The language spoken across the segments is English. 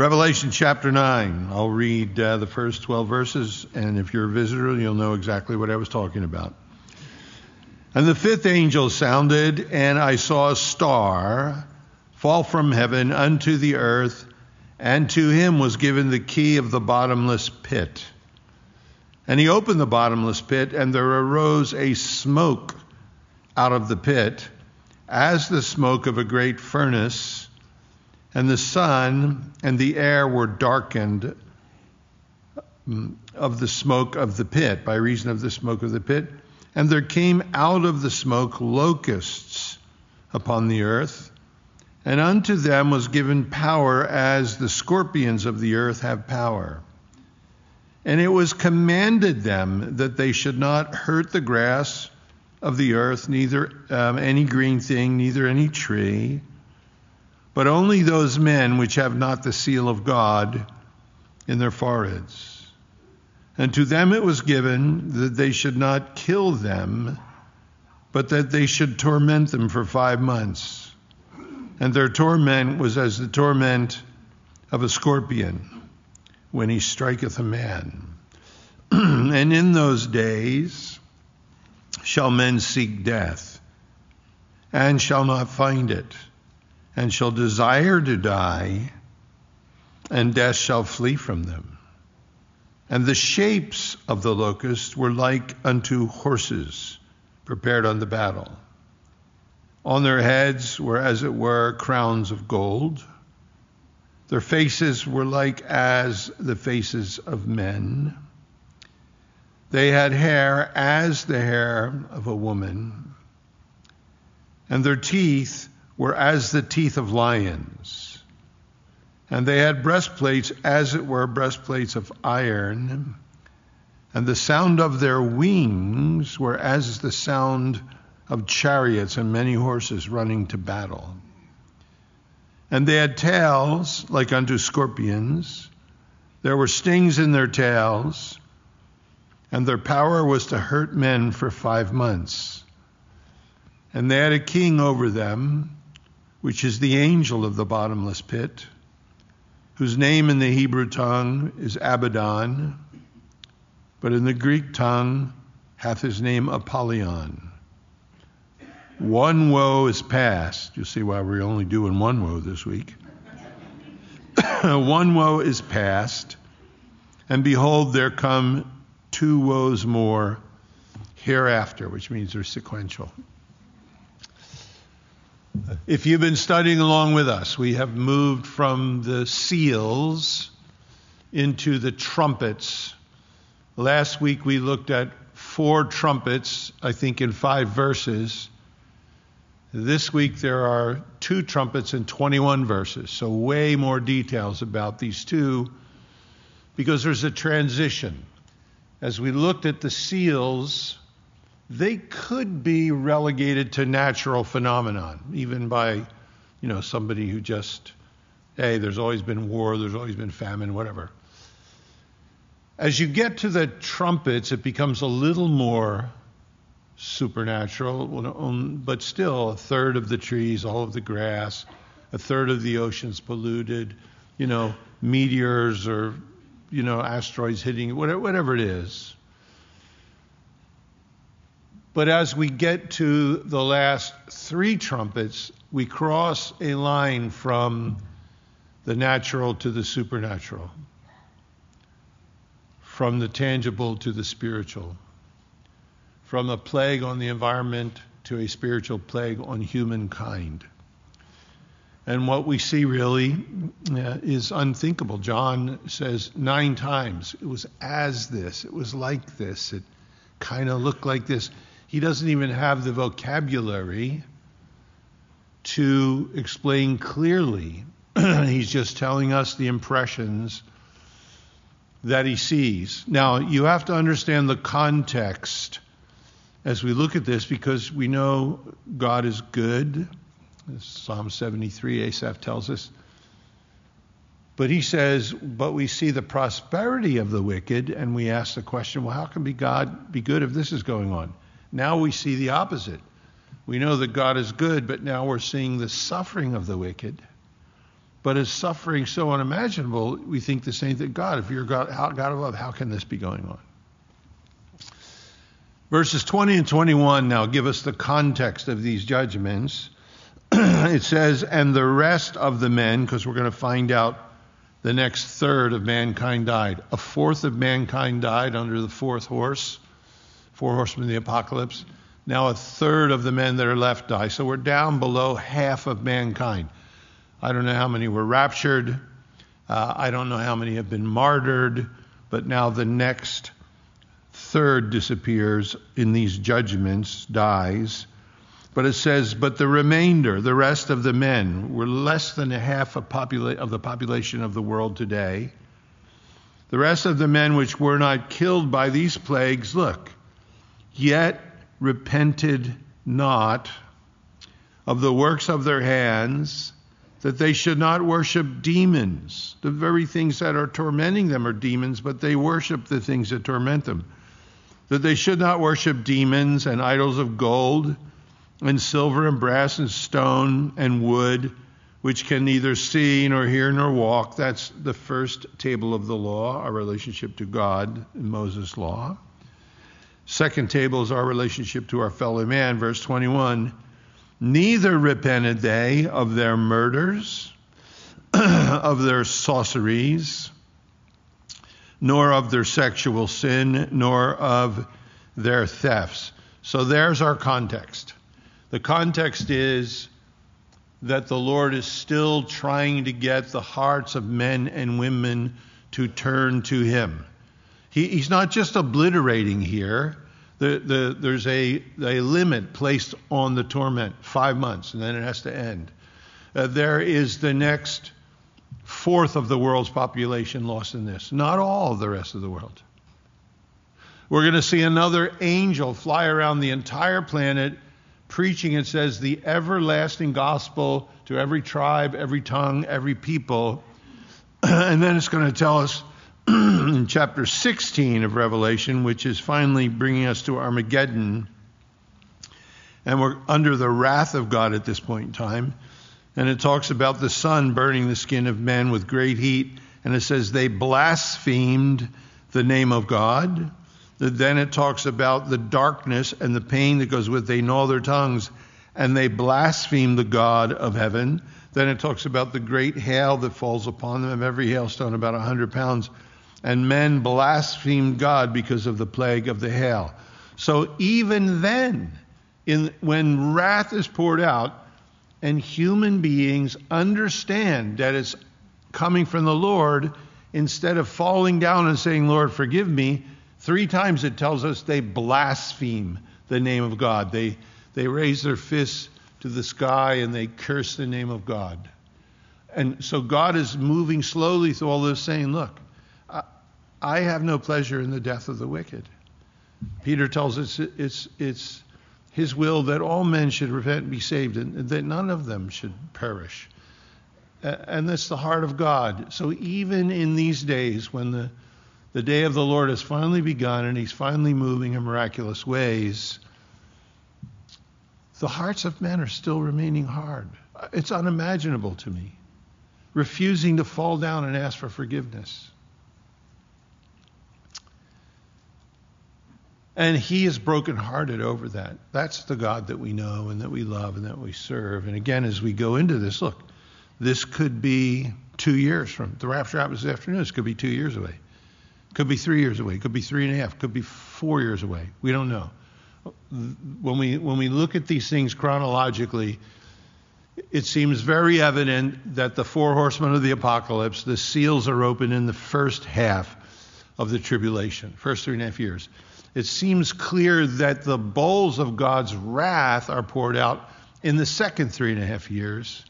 Revelation chapter 9. I'll read uh, the first 12 verses, and if you're a visitor, you'll know exactly what I was talking about. And the fifth angel sounded, and I saw a star fall from heaven unto the earth, and to him was given the key of the bottomless pit. And he opened the bottomless pit, and there arose a smoke out of the pit, as the smoke of a great furnace and the sun and the air were darkened mm, of the smoke of the pit, by reason of the smoke of the pit. And there came out of the smoke locusts upon the earth, and unto them was given power as the scorpions of the earth have power. And it was commanded them that they should not hurt the grass of the earth, neither um, any green thing, neither any tree but only those men which have not the seal of God in their foreheads. And to them it was given that they should not kill them, but that they should torment them for five months. And their torment was as the torment of a scorpion when he striketh a man. and in those days shall men seek death, and shall not find it and shall desire to die, and death shall flee from them. And the shapes of the locusts were like unto horses prepared on the battle. On their heads were, as it were, crowns of gold. Their faces were like as the faces of men. They had hair as the hair of a woman, and their teeth were as the teeth of lions. And they had breastplates, as it were, breastplates of iron. And the sound of their wings were as the sound of chariots and many horses running to battle. And they had tails like unto scorpions. There were stings in their tails, and their power was to hurt men for five months. And they had a king over them which is the angel of the bottomless pit, whose name in the Hebrew tongue is Abaddon, but in the Greek tongue hath his name Apollyon. One woe is past. You see why we're only doing one woe this week. one woe is past, and behold, there come two woes more hereafter, which means they're sequential. If you've been studying along with us, we have moved from the seals into the trumpets. Last week we looked at four trumpets, I think in five verses. This week there are two trumpets and 21 verses, so way more details about these two because there's a transition. As we looked at the seals, they could be relegated to natural phenomenon, even by, you know, somebody who just, hey, there's always been war, there's always been famine, whatever. As you get to the trumpets, it becomes a little more supernatural, um, but still, a third of the trees, all of the grass, a third of the oceans polluted, you know, meteors or, you know, asteroids hitting, whatever, whatever it is. But as we get to the last three trumpets, we cross a line from the natural to the supernatural, from the tangible to the spiritual, from a plague on the environment to a spiritual plague on humankind. And what we see really uh, is unthinkable. John says nine times it was as this, it was like this, it kind of looked like this. He doesn't even have the vocabulary to explain clearly. He's just telling us the impressions that he sees. Now, you have to understand the context as we look at this because we know God is good. Psalm 73, Asaph tells us. But he says, but we see the prosperity of the wicked, and we ask the question, well, how can be God be good if this is going on? Now we see the opposite. We know that God is good, but now we're seeing the suffering of the wicked. But as suffering so unimaginable, we think the same thing. God, if you're God, God of love, how can this be going on? Verses 20 and 21 now give us the context of these judgments. it says, and the rest of the men, because we're going to find out the next third of mankind died. A fourth of mankind died under the fourth horse, four horsemen of the apocalypse. Now a third of the men that are left die. So we're down below half of mankind. I don't know how many were raptured. Uh, I don't know how many have been martyred. But now the next third disappears in these judgments, dies. But it says, but the remainder, the rest of the men, were less than a half of, popula- of the population of the world today. The rest of the men which were not killed by these plagues, look, yet repented not of the works of their hands, that they should not worship demons. The very things that are tormenting them are demons, but they worship the things that torment them. That they should not worship demons and idols of gold and silver and brass and stone and wood, which can neither see nor hear nor walk. That's the first table of the law, our relationship to God in Moses' law. Second table is our relationship to our fellow man, verse 21. Neither repented they of their murders, of their sorceries, nor of their sexual sin, nor of their thefts. So there's our context. The context is that the Lord is still trying to get the hearts of men and women to turn to Him. He, he's not just obliterating here. The, the, there's a, a limit placed on the torment, five months, and then it has to end. Uh, there is the next fourth of the world's population lost in this, not all of the rest of the world. We're going to see another angel fly around the entire planet preaching, it says, the everlasting gospel to every tribe, every tongue, every people. and then it's going to tell us in chapter 16 of Revelation, which is finally bringing us to Armageddon. And we're under the wrath of God at this point in time. And it talks about the sun burning the skin of men with great heat. And it says they blasphemed the name of God. Then it talks about the darkness and the pain that goes with it. They gnaw their tongues and they blaspheme the God of heaven. Then it talks about the great hail that falls upon them, every hailstone about a 100 pounds. And men blasphemed God because of the plague of the hail. So even then, in, when wrath is poured out and human beings understand that it's coming from the Lord, instead of falling down and saying, Lord, forgive me, Three times it tells us they blaspheme the name of God. They, they raise their fists to the sky and they curse the name of God. And so God is moving slowly through all this, saying, Look, I have no pleasure in the death of the wicked. Peter tells us it's, it's his will that all men should repent and be saved, and that none of them should perish. And that's the heart of God. So even in these days when the the day of the Lord has finally begun and he's finally moving in miraculous ways, the hearts of men are still remaining hard. It's unimaginable to me. Refusing to fall down and ask for forgiveness. And he is brokenhearted over that. That's the God that we know and that we love and that we serve. And again, as we go into this, look, this could be two years from the rapture happens this afternoon. This could be two years away. Could be three years away. Could be three and a half. Could be four years away. We don't know. When we when we look at these things chronologically, it seems very evident that the four horsemen of the apocalypse, the seals are open in the first half of the tribulation, first three and a half years. It seems clear that the bowls of God's wrath are poured out in the second three and a half years.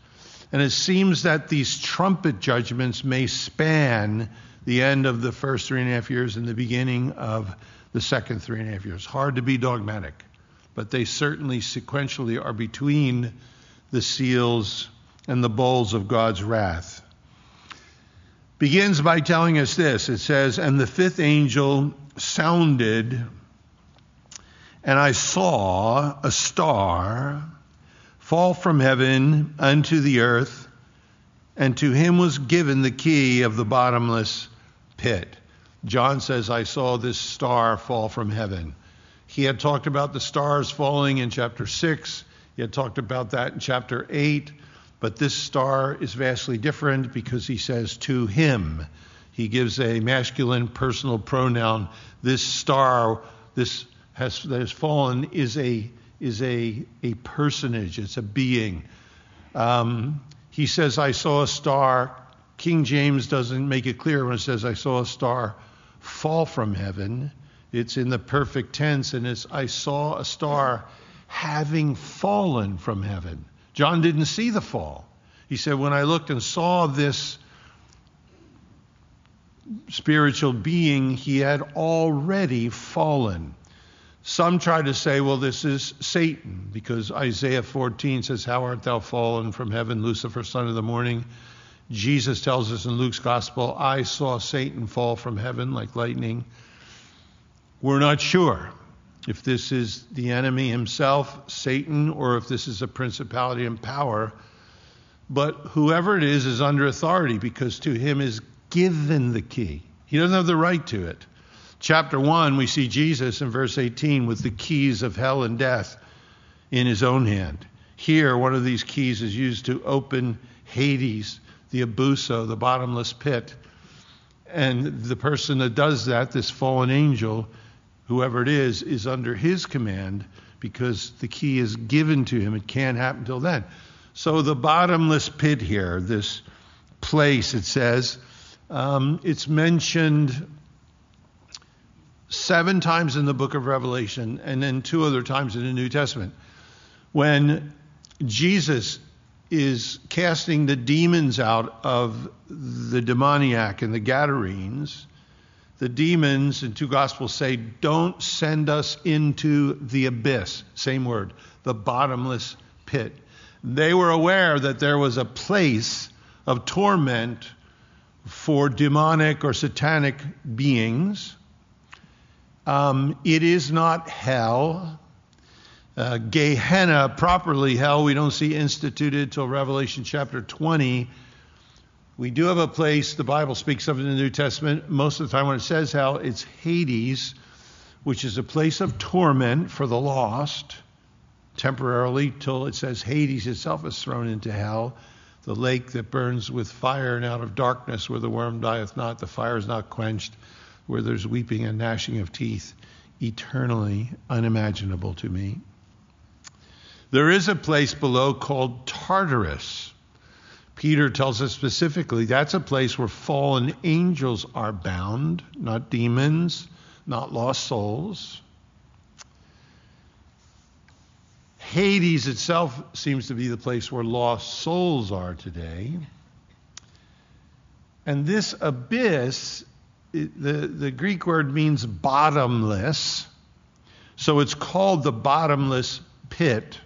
And it seems that these trumpet judgments may span the end of the first three and a half years and the beginning of the second three and a half years. Hard to be dogmatic, but they certainly sequentially are between the seals and the bowls of God's wrath. Begins by telling us this it says, And the fifth angel sounded, and I saw a star fall from heaven unto the earth and to him was given the key of the bottomless pit. John says, I saw this star fall from heaven. He had talked about the stars falling in chapter 6. He had talked about that in chapter 8. But this star is vastly different because he says, to him. He gives a masculine personal pronoun. This star, this has, that has fallen, is a, is a, a personage, it's a being. Um, he says, I saw a star. King James doesn't make it clear when it says, I saw a star fall from heaven. It's in the perfect tense, and it's, I saw a star having fallen from heaven. John didn't see the fall. He said, When I looked and saw this spiritual being, he had already fallen. Some try to say, well, this is Satan, because Isaiah 14 says, How art thou fallen from heaven, Lucifer, son of the morning? Jesus tells us in Luke's gospel, I saw Satan fall from heaven like lightning. We're not sure if this is the enemy himself, Satan, or if this is a principality and power. But whoever it is is under authority because to him is given the key. He doesn't have the right to it. Chapter 1, we see Jesus in verse 18 with the keys of hell and death in his own hand. Here, one of these keys is used to open Hades, the abuso, the bottomless pit. And the person that does that, this fallen angel, whoever it is, is under his command because the key is given to him. It can't happen till then. So the bottomless pit here, this place, it says, um, it's mentioned seven times in the book of Revelation and then two other times in the New Testament. When Jesus is casting the demons out of the demoniac and the Gadarenes, the demons in two gospels say, Don't send us into the abyss. Same word, the bottomless pit. They were aware that there was a place of torment for demonic or satanic beings um, it is not hell. Uh, Gehenna, properly hell, we don't see instituted till Revelation chapter 20. We do have a place the Bible speaks of in the New Testament. Most of the time, when it says hell, it's Hades, which is a place of torment for the lost, temporarily, till it says Hades itself is thrown into hell, the lake that burns with fire and out of darkness, where the worm dieth not, the fire is not quenched where there's weeping and gnashing of teeth, eternally unimaginable to me. There is a place below called Tartarus. Peter tells us specifically that's a place where fallen angels are bound, not demons, not lost souls. Hades itself seems to be the place where lost souls are today. And this abyss the, the Greek word means bottomless. So it's called the bottomless pit.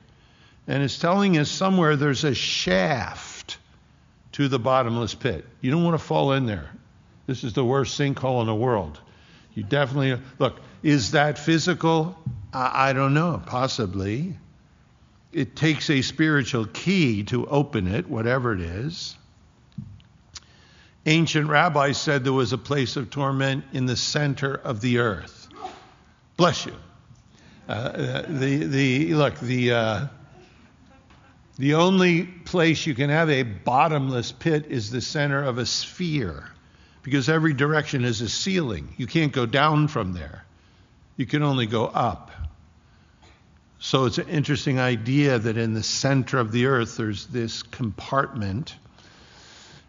And it's telling us somewhere there's a shaft to the bottomless pit. You don't want to fall in there. This is the worst sinkhole in the world. You definitely, look, is that physical? I, I don't know, possibly. It takes a spiritual key to open it, whatever it is. Ancient rabbis said there was a place of torment in the center of the earth. Bless you. Uh, the, the, look, the, uh, the only place you can have a bottomless pit is the center of a sphere because every direction is a ceiling. You can't go down from there, you can only go up. So it's an interesting idea that in the center of the earth there's this compartment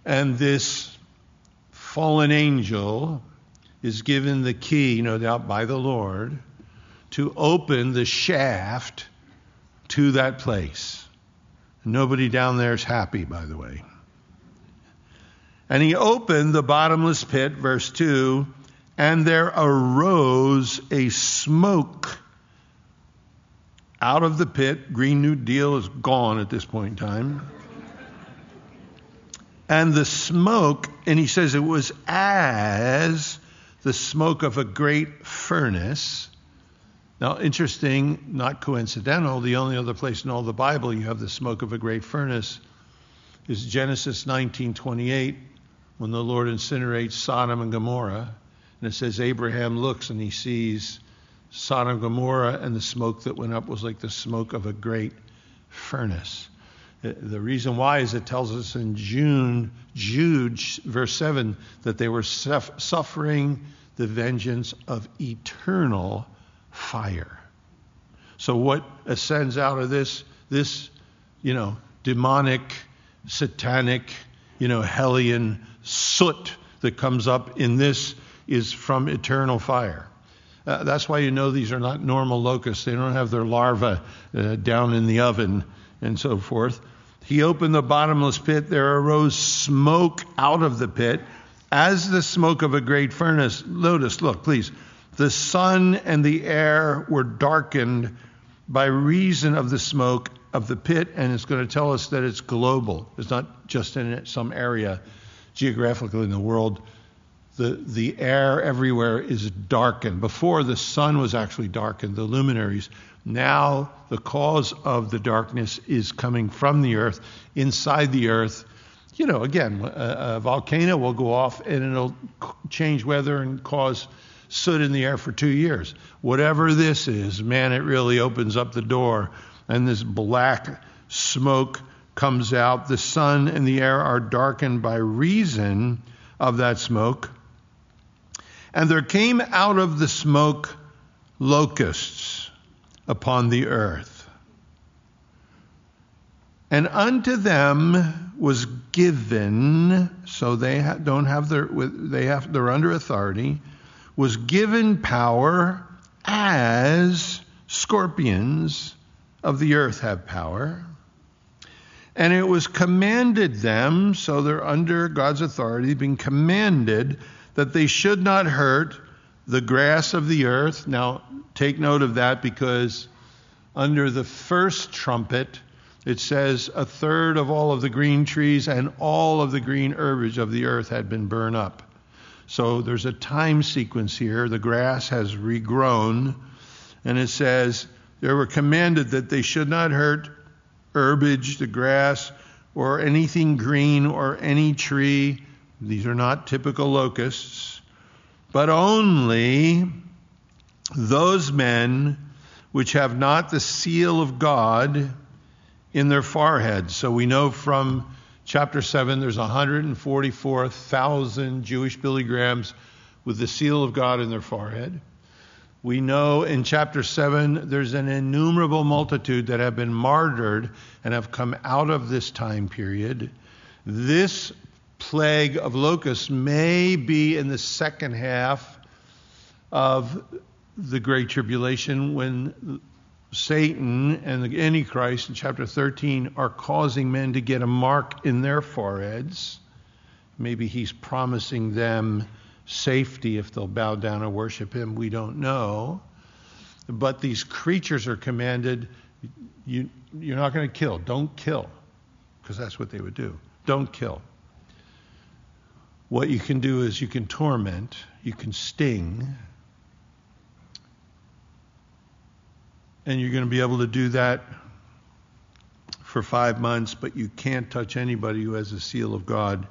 and this fallen angel is given the key, no doubt by the Lord, to open the shaft to that place. Nobody down there is happy, by the way. And he opened the bottomless pit, verse 2, and there arose a smoke out of the pit. Green New Deal is gone at this point in time and the smoke, and he says it was as the smoke of a great furnace. Now, interesting, not coincidental, the only other place in all the Bible you have the smoke of a great furnace is Genesis 19:28 when the Lord incinerates Sodom and Gomorrah. And it says Abraham looks and he sees Sodom and Gomorrah and the smoke that went up was like the smoke of a great furnace. Uh, the reason why is it tells us in June, Jude, verse 7, that they were suffering the vengeance of eternal fire. So what ascends out of this, this, you know, demonic, satanic, you know, hellion soot that comes up in this is from eternal fire. Uh, that's why you know these are not normal locusts. They don't have their larvae uh, down in the oven and so forth. He opened the bottomless pit. There arose smoke out of the pit as the smoke of a great furnace. Notice, look, please. The sun and the air were darkened by reason of the smoke of the pit, and it's going to tell us that it's global. It's not just in some area geographically in the world. The, the air everywhere is darkened. Before, the sun was actually darkened, the luminaries. Now, the cause of the darkness is coming from the earth, inside the earth. You know, again, a, a volcano will go off and it'll change weather and cause soot in the air for two years. Whatever this is, man, it really opens up the door, and this black smoke comes out. The sun and the air are darkened by reason of that smoke. And there came out of the smoke locusts upon the earth. And unto them was given, so they don't have their, they have, they're under authority, was given power as scorpions of the earth have power. And it was commanded them, so they're under God's authority, being commanded that they should not hurt the grass of the earth. Now, take note of that because under the first trumpet, it says a third of all of the green trees and all of the green herbage of the earth had been burned up. So there's a time sequence here. The grass has regrown, and it says they were commanded that they should not hurt herbage, the grass, or anything green or any tree these are not typical locusts, but only those men which have not the seal of God in their foreheads. So we know from chapter 7 there's 144,000 Jewish Billy Grahams with the seal of God in their forehead. We know in chapter 7 there's an innumerable multitude that have been martyred and have come out of this time period. This plague of locusts may be in the second half of the Great Tribulation when Satan and the Antichrist in chapter 13 are causing men to get a mark in their foreheads. Maybe he's promising them safety if they'll bow down and worship him. We don't know. But these creatures are commanded you, you're not going to kill. Don't kill. Because that's what they would do. Don't kill. What you can do is you can torment, you can sting, and you're going to be able to do that for five months, but you can't touch anybody who has a seal of God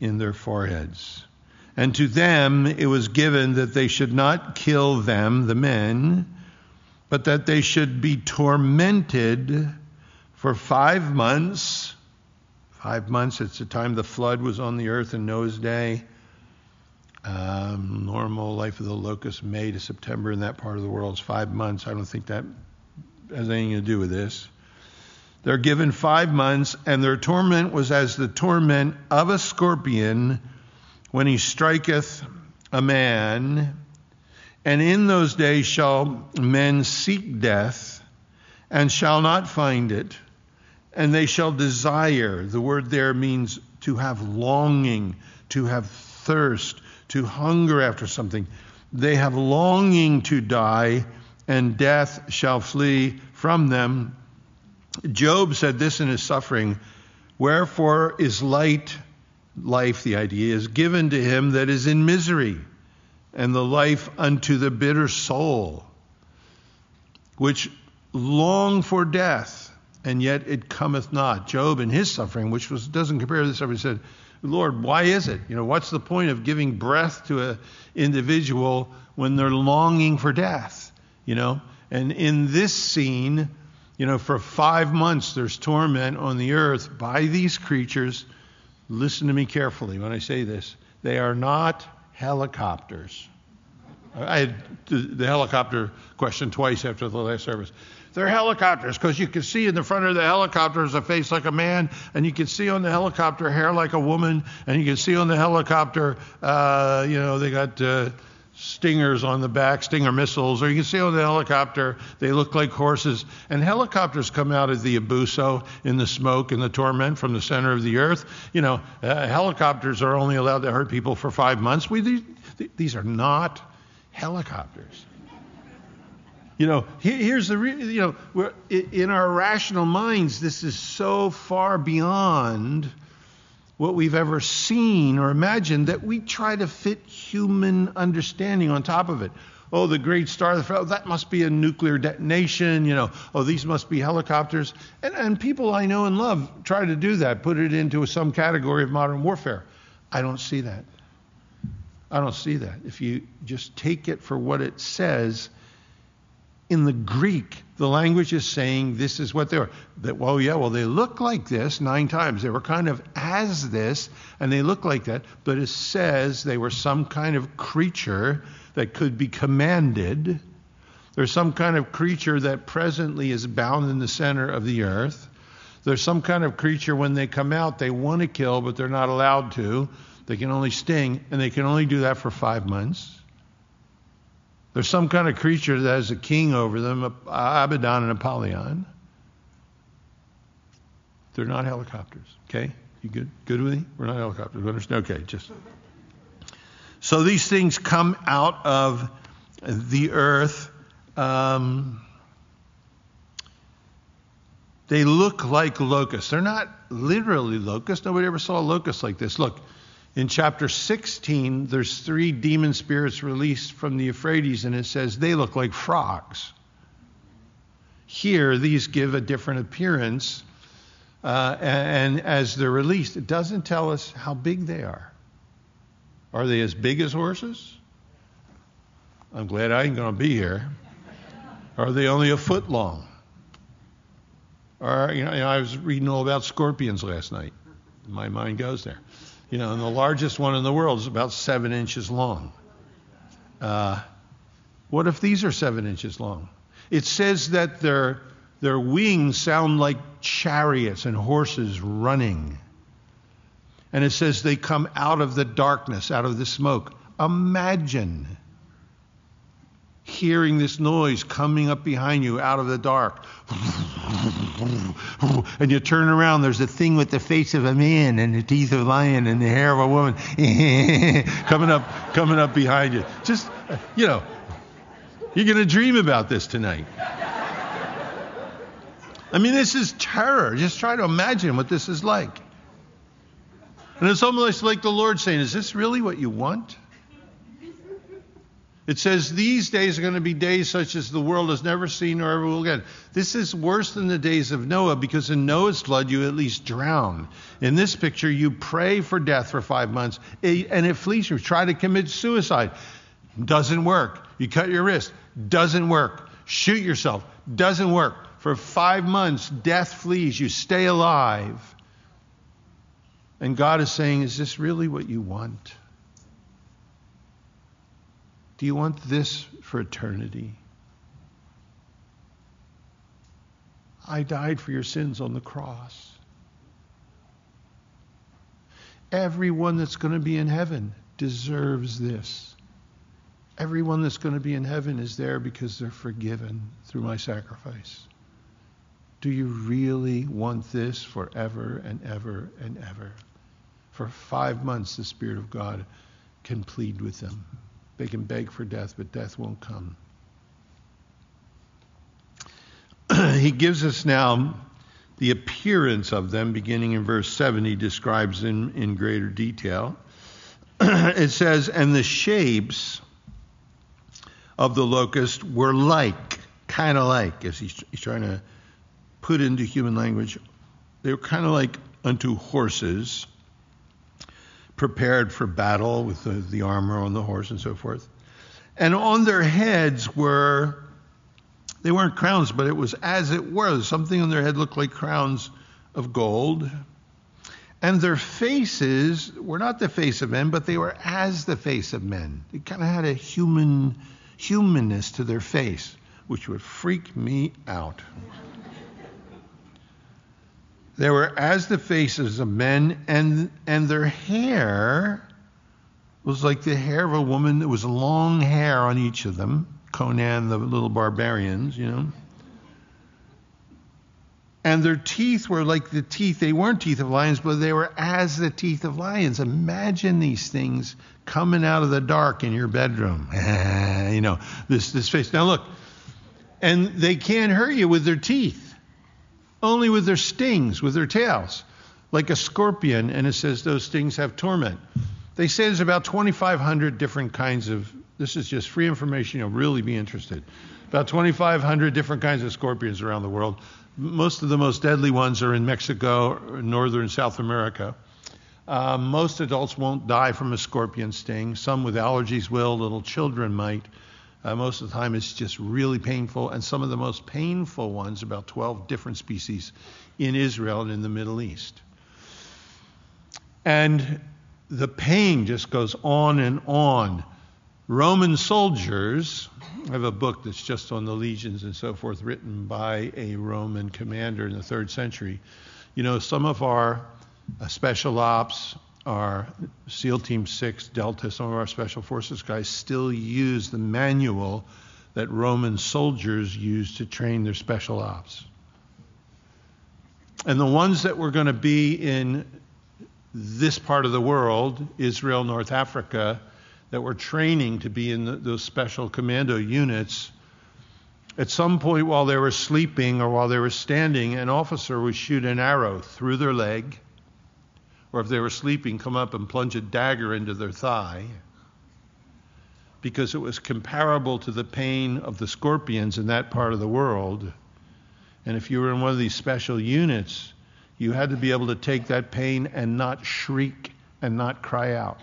in their foreheads. And to them it was given that they should not kill them, the men, but that they should be tormented for five months Five months, it's the time the flood was on the earth in Noah's day. Um, normal life of the locust, May to September in that part of the world is five months. I don't think that has anything to do with this. They're given five months, and their torment was as the torment of a scorpion when he striketh a man. And in those days shall men seek death, and shall not find it and they shall desire. The word there means to have longing, to have thirst, to hunger after something. They have longing to die, and death shall flee from them. Job said this in his suffering Wherefore is light, life, the idea is given to him that is in misery, and the life unto the bitter soul, which long for death and yet it cometh not. Job in his suffering, which was doesn't compare to this suffering, said, Lord, why is it? You know, what's the point of giving breath to an individual when they're longing for death? You know, and in this scene, you know, for five months there's torment on the earth by these creatures. Listen to me carefully when I say this. They are not helicopters. I had the helicopter question twice after the last service. They're helicopters because you can see in the front of the helicopter is a face like a man, and you can see on the helicopter hair like a woman, and you can see on the helicopter, uh, you know, they got uh, stingers on the back, stinger missiles, or you can see on the helicopter they look like horses. And helicopters come out of the Abuso in the smoke and the torment from the center of the earth. You know, uh, helicopters are only allowed to hurt people for five months. We, these, these are not helicopters. You know, here's the, you know, in our rational minds, this is so far beyond what we've ever seen or imagined that we try to fit human understanding on top of it. Oh, the great star, that must be a nuclear detonation, you know. Oh, these must be helicopters. And, and people I know and love try to do that, put it into some category of modern warfare. I don't see that. I don't see that. If you just take it for what it says, in the Greek, the language is saying this is what they are. That, well, yeah, well, they look like this nine times. They were kind of as this, and they look like that, but it says they were some kind of creature that could be commanded. There's some kind of creature that presently is bound in the center of the earth. There's some kind of creature when they come out, they want to kill, but they're not allowed to. They can only sting, and they can only do that for five months. There's some kind of creature that has a king over them, Abaddon and Apollyon. They're not helicopters. Okay? You good? Good with me? We're not helicopters. understand? Okay, just. So these things come out of the earth. Um, they look like locusts. They're not literally locusts. Nobody ever saw a locust like this. Look, in chapter 16, there's three demon spirits released from the Euphrates, and it says they look like frogs. Here, these give a different appearance, uh, and, and as they're released, it doesn't tell us how big they are. Are they as big as horses? I'm glad I ain't going to be here. Are they only a foot long? Or, you know, I was reading all about scorpions last night. My mind goes there. You know, and the largest one in the world is about seven inches long. Uh, what if these are seven inches long? It says that their, their wings sound like chariots and horses running. And it says they come out of the darkness, out of the smoke. Imagine hearing this noise coming up behind you out of the dark. And you turn around, there's a thing with the face of a man and the teeth of a lion and the hair of a woman coming up coming up behind you. Just you know, you're going to dream about this tonight. I mean, this is terror. Just try to imagine what this is like. And it's almost like the Lord saying, Is this really what you want? It says these days are going to be days such as the world has never seen or ever will again. This is worse than the days of Noah because in Noah's flood you at least drown. In this picture, you pray for death for five months eh, and it flees you. Try to commit suicide. Doesn't work. You cut your wrist. Doesn't work. Shoot yourself. Doesn't work. For five months, death flees. You stay alive. And God is saying, Is this really what you want? Do you want this for eternity? I died for your sins on the cross. Everyone that's going to be in heaven deserves this. Everyone that's going to be in heaven is there because they're forgiven through my sacrifice. Do you really want this forever and ever and ever? For five months, the Spirit of God can plead with them. They can beg for death, but death won't come. he gives us now the appearance of them, beginning in verse 7. He describes them in greater detail. it says, And the shapes of the locust were like, kind of like, as he's, he's trying to put into human language, they were kind of like unto horses, prepared for battle with the, the armor on the horse and so forth. And on their heads were, they weren't crowns, but it was as it were. Something on their head looked like crowns of gold. And their faces were not the face of men, but they were as the face of men. They kind of had a human humanness to their face, which would freak me out. They were as the faces of men, and, and their hair was like the hair of a woman. There was long hair on each of them. Conan, the little barbarians, you know. And their teeth were like the teeth, they weren't teeth of lions, but they were as the teeth of lions. Imagine these things coming out of the dark in your bedroom. you know, this, this face. Now look, and they can't hurt you with their teeth only with their stings, with their tails, like a scorpion, and it says those stings have torment. They say there's about 2,500 different kinds of, this is just free information, you'll really be interested. About 2,500 different kinds of scorpions around the world. Most of the most deadly ones are in Mexico, northern South America. Uh, most adults won't die from a scorpion sting. Some with allergies will, little children might. Uh, most of the time, it's just really painful, and some of the most painful ones, about 12 different species in Israel and in the Middle East. And the pain just goes on and on. Roman soldiers, I have a book that's just on the legions and so forth, written by a Roman commander in the third century. You know, some of our uh, special ops, our SEAL Team 6, Delta, some of our Special Forces guys still use the manual that Roman soldiers used to train their special ops. And the ones that were going to be in this part of the world, Israel, North Africa, that were training to be in the, those special commando units, at some point while they were sleeping or while they were standing, an officer would shoot an arrow through their leg or if they were sleeping, come up and plunge a dagger into their thigh because it was comparable to the pain of the scorpions in that part of the world. And if you were in one of these special units, you had to be able to take that pain and not shriek and not cry out.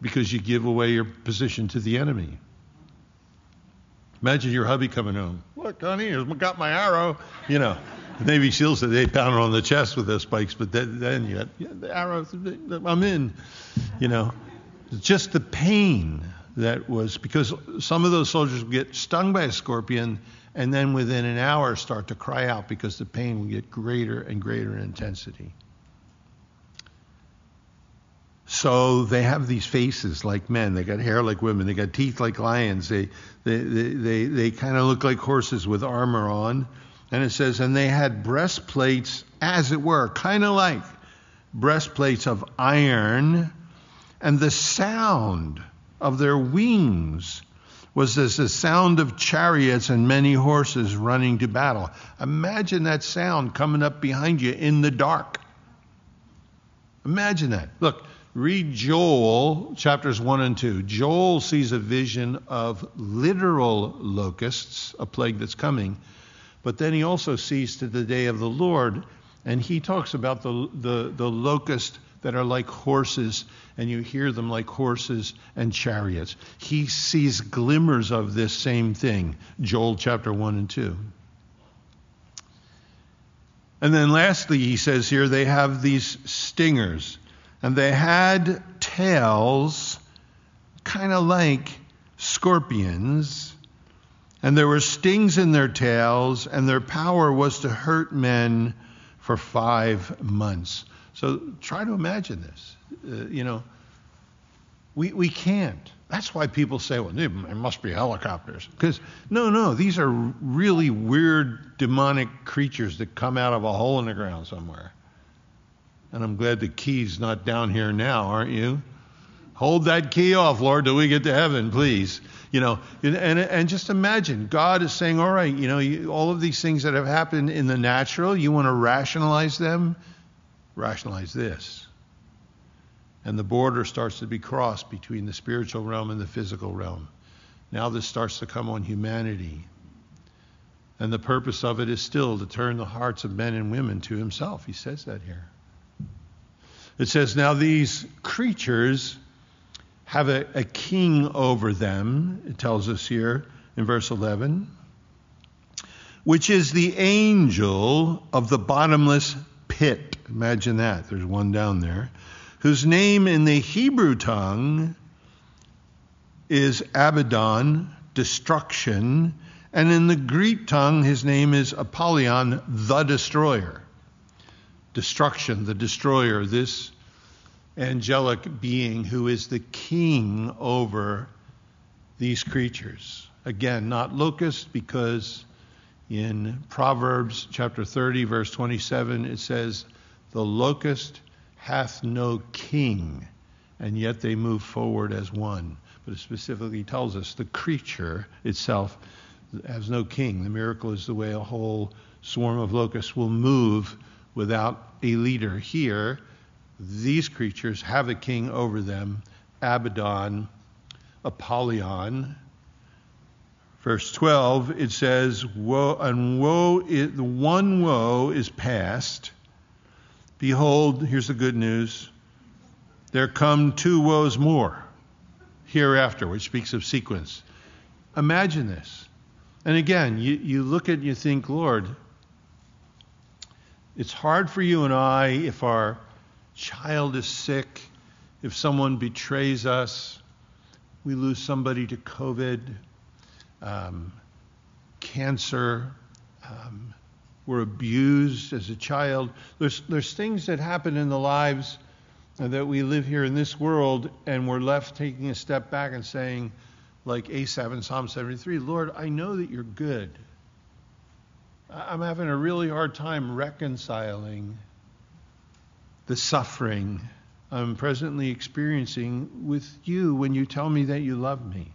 Because you give away your position to the enemy. Imagine your hubby coming home. Look, honey, I got my arrow. You know. The Navy SEALs said they pounded on the chest with their spikes, but then, then you got yeah, the arrows. I'm in, you know. Just the pain that was because some of those soldiers would get stung by a scorpion and then within an hour start to cry out because the pain would get greater and greater in intensity. So they have these faces like men. They got hair like women. They got teeth like lions. They they they they, they kind of look like horses with armor on. And it says, and they had breastplates, as it were, kind of like breastplates of iron, and the sound of their wings was as the sound of chariots and many horses running to battle. Imagine that sound coming up behind you in the dark. Imagine that. Look, read Joel chapters 1 and 2. Joel sees a vision of literal locusts, a plague that's coming but then he also sees to the day of the Lord, and he talks about the, the, the locusts that are like horses, and you hear them like horses and chariots. He sees glimmers of this same thing, Joel chapter 1 and 2. And then lastly, he says here, they have these stingers, and they had tails kind of like scorpions and there were stings in their tails, and their power was to hurt men for five months. So try to imagine this. Uh, you know, we, we can't. That's why people say, well, there must be helicopters. Because, no, no, these are really weird demonic creatures that come out of a hole in the ground somewhere. And I'm glad the key's not down here now, aren't you? Hold that key off, Lord, till we get to heaven, please. You know, and, and just imagine God is saying, all right, you know, you, all of these things that have happened in the natural, you want to rationalize them? Rationalize this. And the border starts to be crossed between the spiritual realm and the physical realm. Now this starts to come on humanity. And the purpose of it is still to turn the hearts of men and women to himself. He says that here. It says, Now these creatures have a, a king over them, it tells us here in verse 11, which is the angel of the bottomless pit. Imagine that. There's one down there. Whose name in the Hebrew tongue is Abaddon, destruction, and in the Greek tongue his name is Apollyon, the destroyer. Destruction, the destroyer, this angelic being who is the king over these creatures. Again, not locust, because in Proverbs chapter 30, verse 27, it says, The locust hath no king, and yet they move forward as one. But it specifically tells us the creature itself has no king. The miracle is the way a whole swarm of locusts will move without a leader. Here, these creatures have a king over them, Abaddon, Apollyon. Verse 12, it says, woe, and woe, the one woe is past. Behold, here's the good news. There come two woes more hereafter, which speaks of sequence. Imagine this. And again, you, you look at it and you think, Lord, it's hard for you and I if our child is sick, if someone betrays us, we lose somebody to COVID, um, cancer, um, we're abused as a child. There's, there's things that happen in the lives that we live here in this world, and we're left taking a step back and saying, like Asaph in Psalm 73, Lord, I know that you're good. I'm having a really hard time reconciling the suffering I'm presently experiencing with you when you tell me that you love me.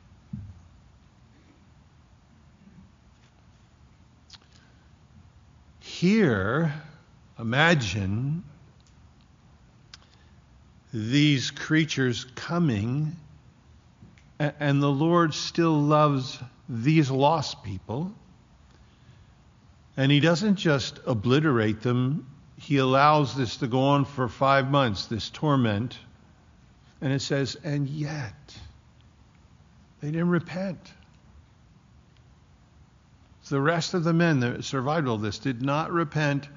Here, imagine these creatures coming, and the Lord still loves these lost people. And He doesn't just obliterate them he allows this to go on for five months, this torment. And it says, and yet they didn't repent. The rest of the men that survived all this did not repent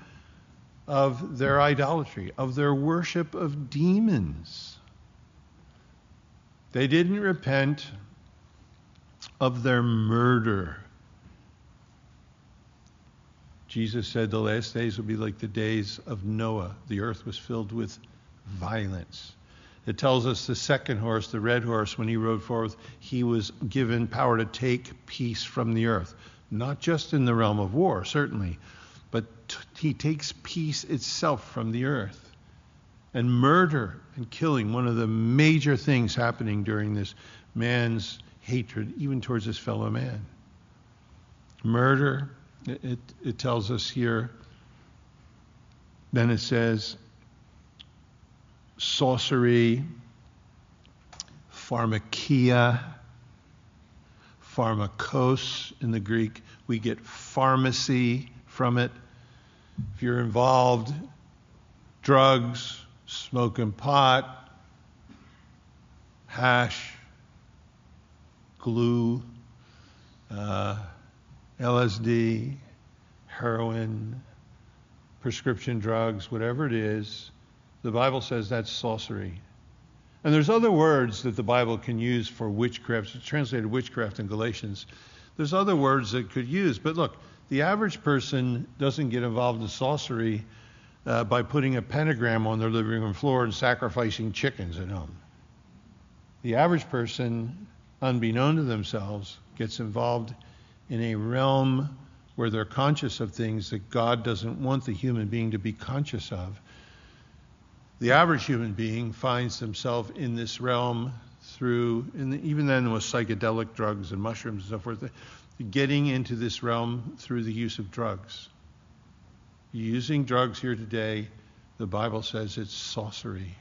of their idolatry, of their worship of demons. They didn't repent of their murder Jesus said the last days will be like the days of Noah. The earth was filled with violence. It tells us the second horse, the red horse, when he rode forth, he was given power to take peace from the earth. Not just in the realm of war, certainly, but t- he takes peace itself from the earth. And murder and killing, one of the major things happening during this man's hatred, even towards his fellow man. Murder, it, it tells us here, then it says sorcery, pharmakia, pharmakos in the Greek. We get pharmacy from it. If you're involved, drugs, smoking pot, hash, glue, uh, LSD, heroin, prescription drugs, whatever it is, the Bible says that's sorcery. And there's other words that the Bible can use for witchcraft. It's translated witchcraft in Galatians. There's other words that could use. But look, the average person doesn't get involved in sorcery uh, by putting a pentagram on their living room floor and sacrificing chickens at home. The average person, unbeknown to themselves, gets involved in a realm where they're conscious of things that God doesn't want the human being to be conscious of. The average human being finds himself in this realm through, even then with psychedelic drugs and mushrooms and so forth, getting into this realm through the use of drugs. Using drugs here today, the Bible says it's sorcery.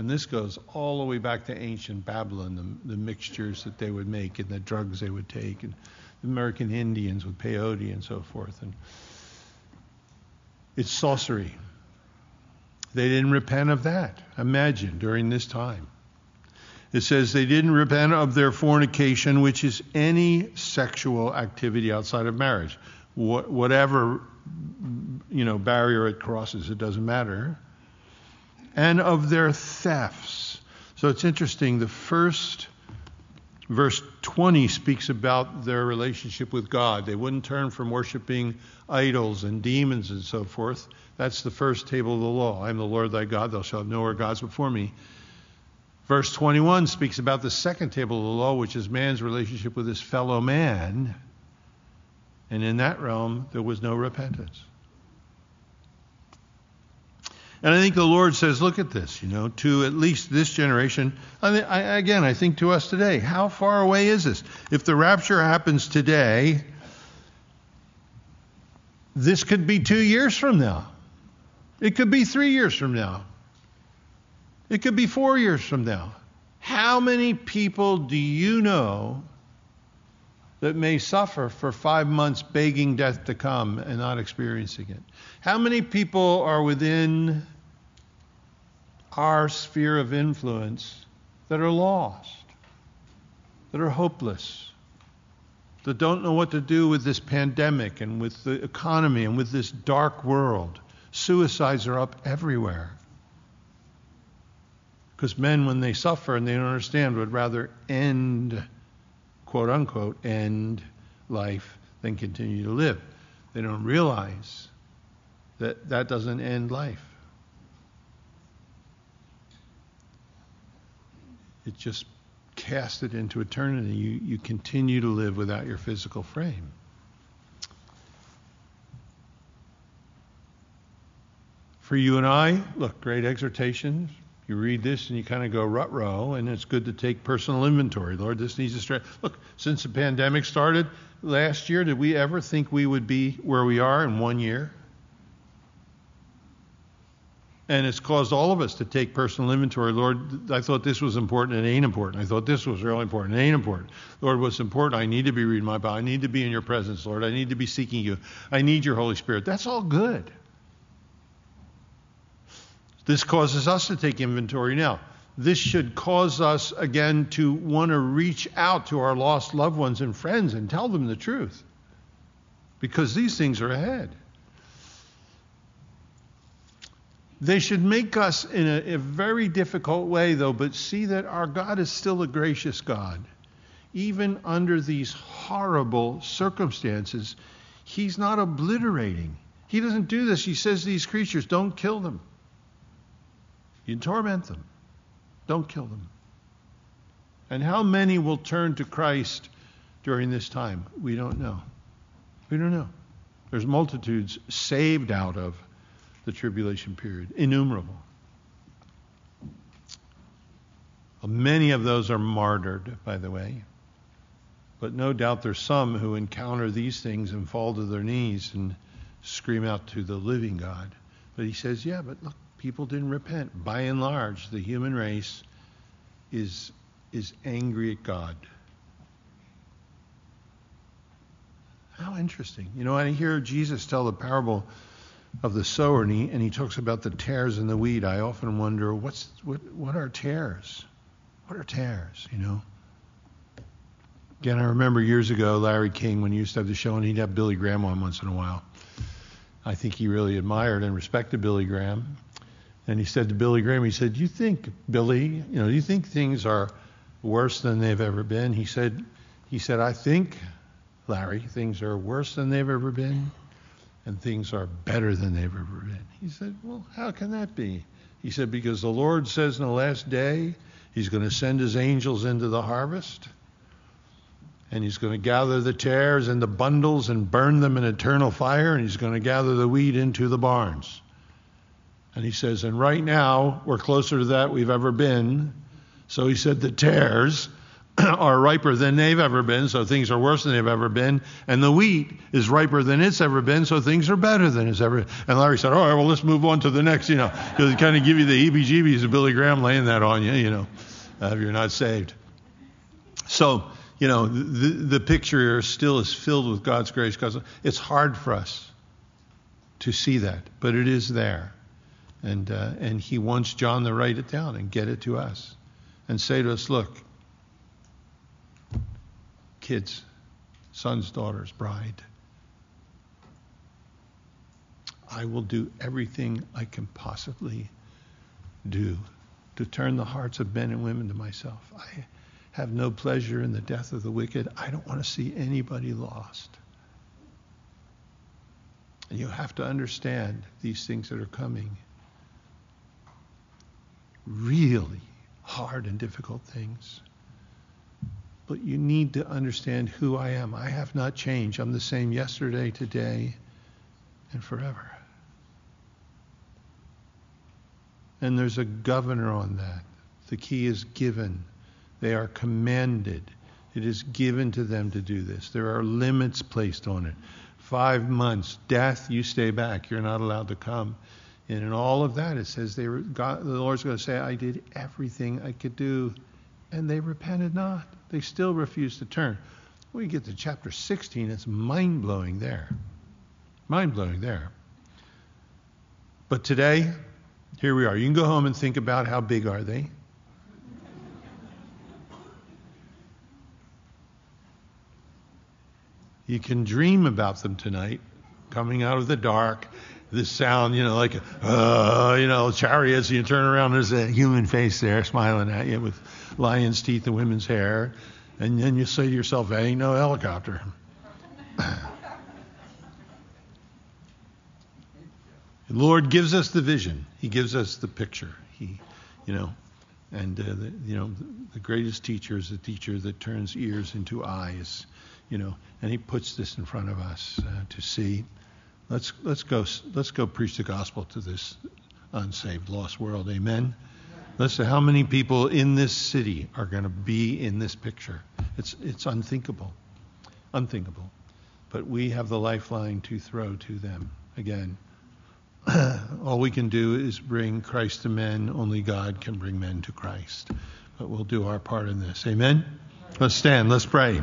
And this goes all the way back to ancient Babylon, the, the mixtures that they would make and the drugs they would take, and the American Indians with peyote and so forth. And it's sorcery. They didn't repent of that. Imagine during this time. It says they didn't repent of their fornication, which is any sexual activity outside of marriage. Wh- whatever you know barrier it crosses, it doesn't matter. And of their thefts. So it's interesting. The first verse 20 speaks about their relationship with God. They wouldn't turn from worshiping idols and demons and so forth. That's the first table of the law. I am the Lord thy God, thou shalt know our gods before me. Verse 21 speaks about the second table of the law, which is man's relationship with his fellow man. And in that realm, there was no repentance. And I think the Lord says, look at this, you know, to at least this generation. I mean, I, again, I think to us today, how far away is this? If the rapture happens today, this could be two years from now. It could be three years from now. It could be four years from now. How many people do you know that may suffer for five months begging death to come and not experiencing it? How many people are within our sphere of influence that are lost, that are hopeless, that don't know what to do with this pandemic and with the economy and with this dark world? Suicides are up everywhere. Because men, when they suffer and they don't understand, would rather end, quote unquote, end life then continue to live. They don't realize that that doesn't end life. It just casts it into eternity. You, you continue to live without your physical frame. For you and I, look, great exhortation. You read this and you kind of go rut row, and it's good to take personal inventory. Lord, this needs to stretch. Look, since the pandemic started last year, did we ever think we would be where we are in one year? And it's caused all of us to take personal inventory. Lord, I thought this was important it ain't important. I thought this was really important it ain't important. Lord, what's important? I need to be reading my Bible. I need to be in your presence, Lord. I need to be seeking you. I need your Holy Spirit. That's all good. This causes us to take inventory now. This should cause us, again, to want to reach out to our lost loved ones and friends and tell them the truth. Because these things are ahead. They should make us in a, a, very difficult way, though, but see that our God is still a gracious God. Even under these horrible circumstances, He's not obliterating. He doesn't do this. He says these creatures, don't kill them. You torment them. Don't kill them. And how many will turn to Christ during this time? We don't know. We don't know. There's multitudes saved out of the tribulation period, innumerable. Many of those are martyred, by the way. But no doubt there's some who encounter these things and fall to their knees and scream out to the living God. But he says, yeah, but look, people didn't repent. By and large, the human race is, is angry at God. How interesting. You know, I hear Jesus tell the parable of the sower, and he, and he talks about the tares in the wheat. I often wonder, what's, what, what are tares? What are tares, you know? Again, I remember years ago, Larry King, when he used to have the show, and he'd have Billy Graham on once in a while. I think he really admired and respected Billy Graham. And he said to Billy Graham, he said, "You think, Billy, you know, do you think things are worse than they've ever been?" He said, "He said, I think, Larry, things are worse than they've ever been, and things are better than they've ever been." He said, "Well, how can that be?" He said, "Because the Lord says in the last day, He's going to send His angels into the harvest." and he's going to gather the tares and the bundles and burn them in eternal fire, and he's going to gather the wheat into the barns. And he says, and right now we're closer to that we've ever been. So he said the tares are riper than they've ever been, so things are worse than they've ever been. And the wheat is riper than it's ever been, so things are better than it's ever been. And Larry said, All right, well, let's move on to the next, you know, because it kind of give you the heebie jeebies of Billy Graham laying that on you, you know, uh, if you're not saved. So, you know, the, the picture here still is filled with God's grace it's hard for us to see that, but it is there. And, uh, and he wants John to write it down and get it to us and say to us, look, kids, sons, daughters, bride, I will do everything I can possibly do to turn the hearts of men and women to myself. I have no pleasure in the death of the wicked. I don't want to see anybody lost. And you have to understand these things that are coming. Really hard and difficult things. But you need to understand who I am. I have not changed. I'm the same yesterday, today, and forever. And there's a governor on that. The key is given. They are commanded. It is given to them to do this. There are limits placed on it. Five months, death, you stay back. You're not allowed to come. And in all of that, it says they God, the Lord's going to say, I did everything I could do, and they repented not. They still refused to turn. You get to chapter 16, it's mind blowing there. Mind blowing there. But today, here we are. You can go home and think about how big are they. You can dream about them tonight, coming out of the dark this sound, you know, like, uh, you know, chariots, and you turn around, there's a human face there smiling at you with lion's teeth and women's hair. And then you say to yourself, that ain't no helicopter. the Lord gives us the vision. He gives us the picture. He, you know, and, uh, the, you know, the, greatest teacher is the teacher that turns ears into eyes, you know, and he puts this in front of us uh, to see. Let's let's go let's go preach the gospel to this unsaved, lost world. Amen. Let's say how many people in this city are going to be in this picture. It's it's unthinkable, unthinkable. But we have the lifeline to throw to them. Again, all we can do is bring Christ to men. Only God can bring men to Christ. But we'll do our part in this. Amen. Let's stand. Let's pray.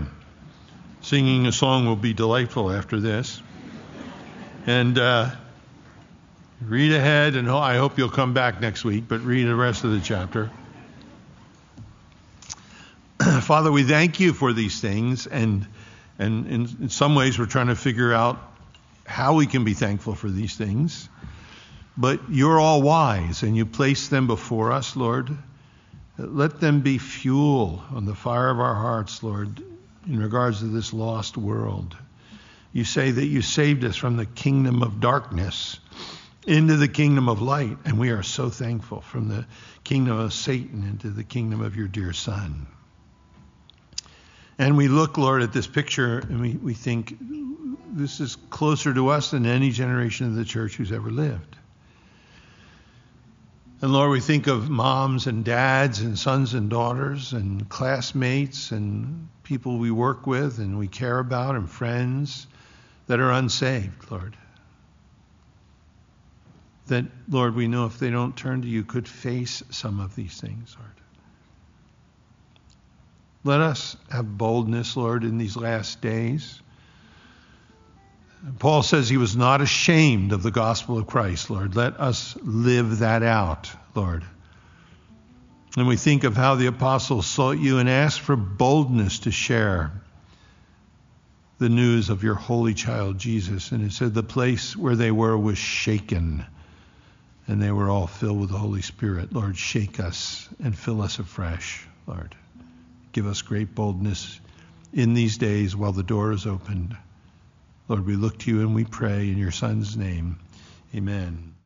Singing a song will be delightful after this. And uh, read ahead, and I hope you'll come back next week, but read the rest of the chapter. Father, we thank you for these things, and, and in, in some ways we're trying to figure out how we can be thankful for these things. But you're all wise, and you place them before us, Lord. Let them be fuel on the fire of our hearts, Lord, in regards to this lost world you say that you saved us from the kingdom of darkness into the kingdom of light. And we are so thankful from the kingdom of Satan into the kingdom of your dear Son. And we look, Lord, at this picture and we, we think this is closer to us than any generation of the church who's ever lived. And Lord, we think of moms and dads and sons and daughters and classmates and people we work with and we care about and friends that are unsaved, Lord. That, Lord, we know if they don't turn to you, could face some of these things, Lord. Let us have boldness, Lord, in these last days. Paul says he was not ashamed of the gospel of Christ, Lord. Let us live that out, Lord. And we think of how the apostles sought you and asked for boldness to share the news of your holy child Jesus. And it said the place where they were was shaken, and they were all filled with the Holy Spirit. Lord, shake us and fill us afresh, Lord. Give us great boldness in these days while the door is opened. Lord, we look to you and we pray in your Son's name. Amen.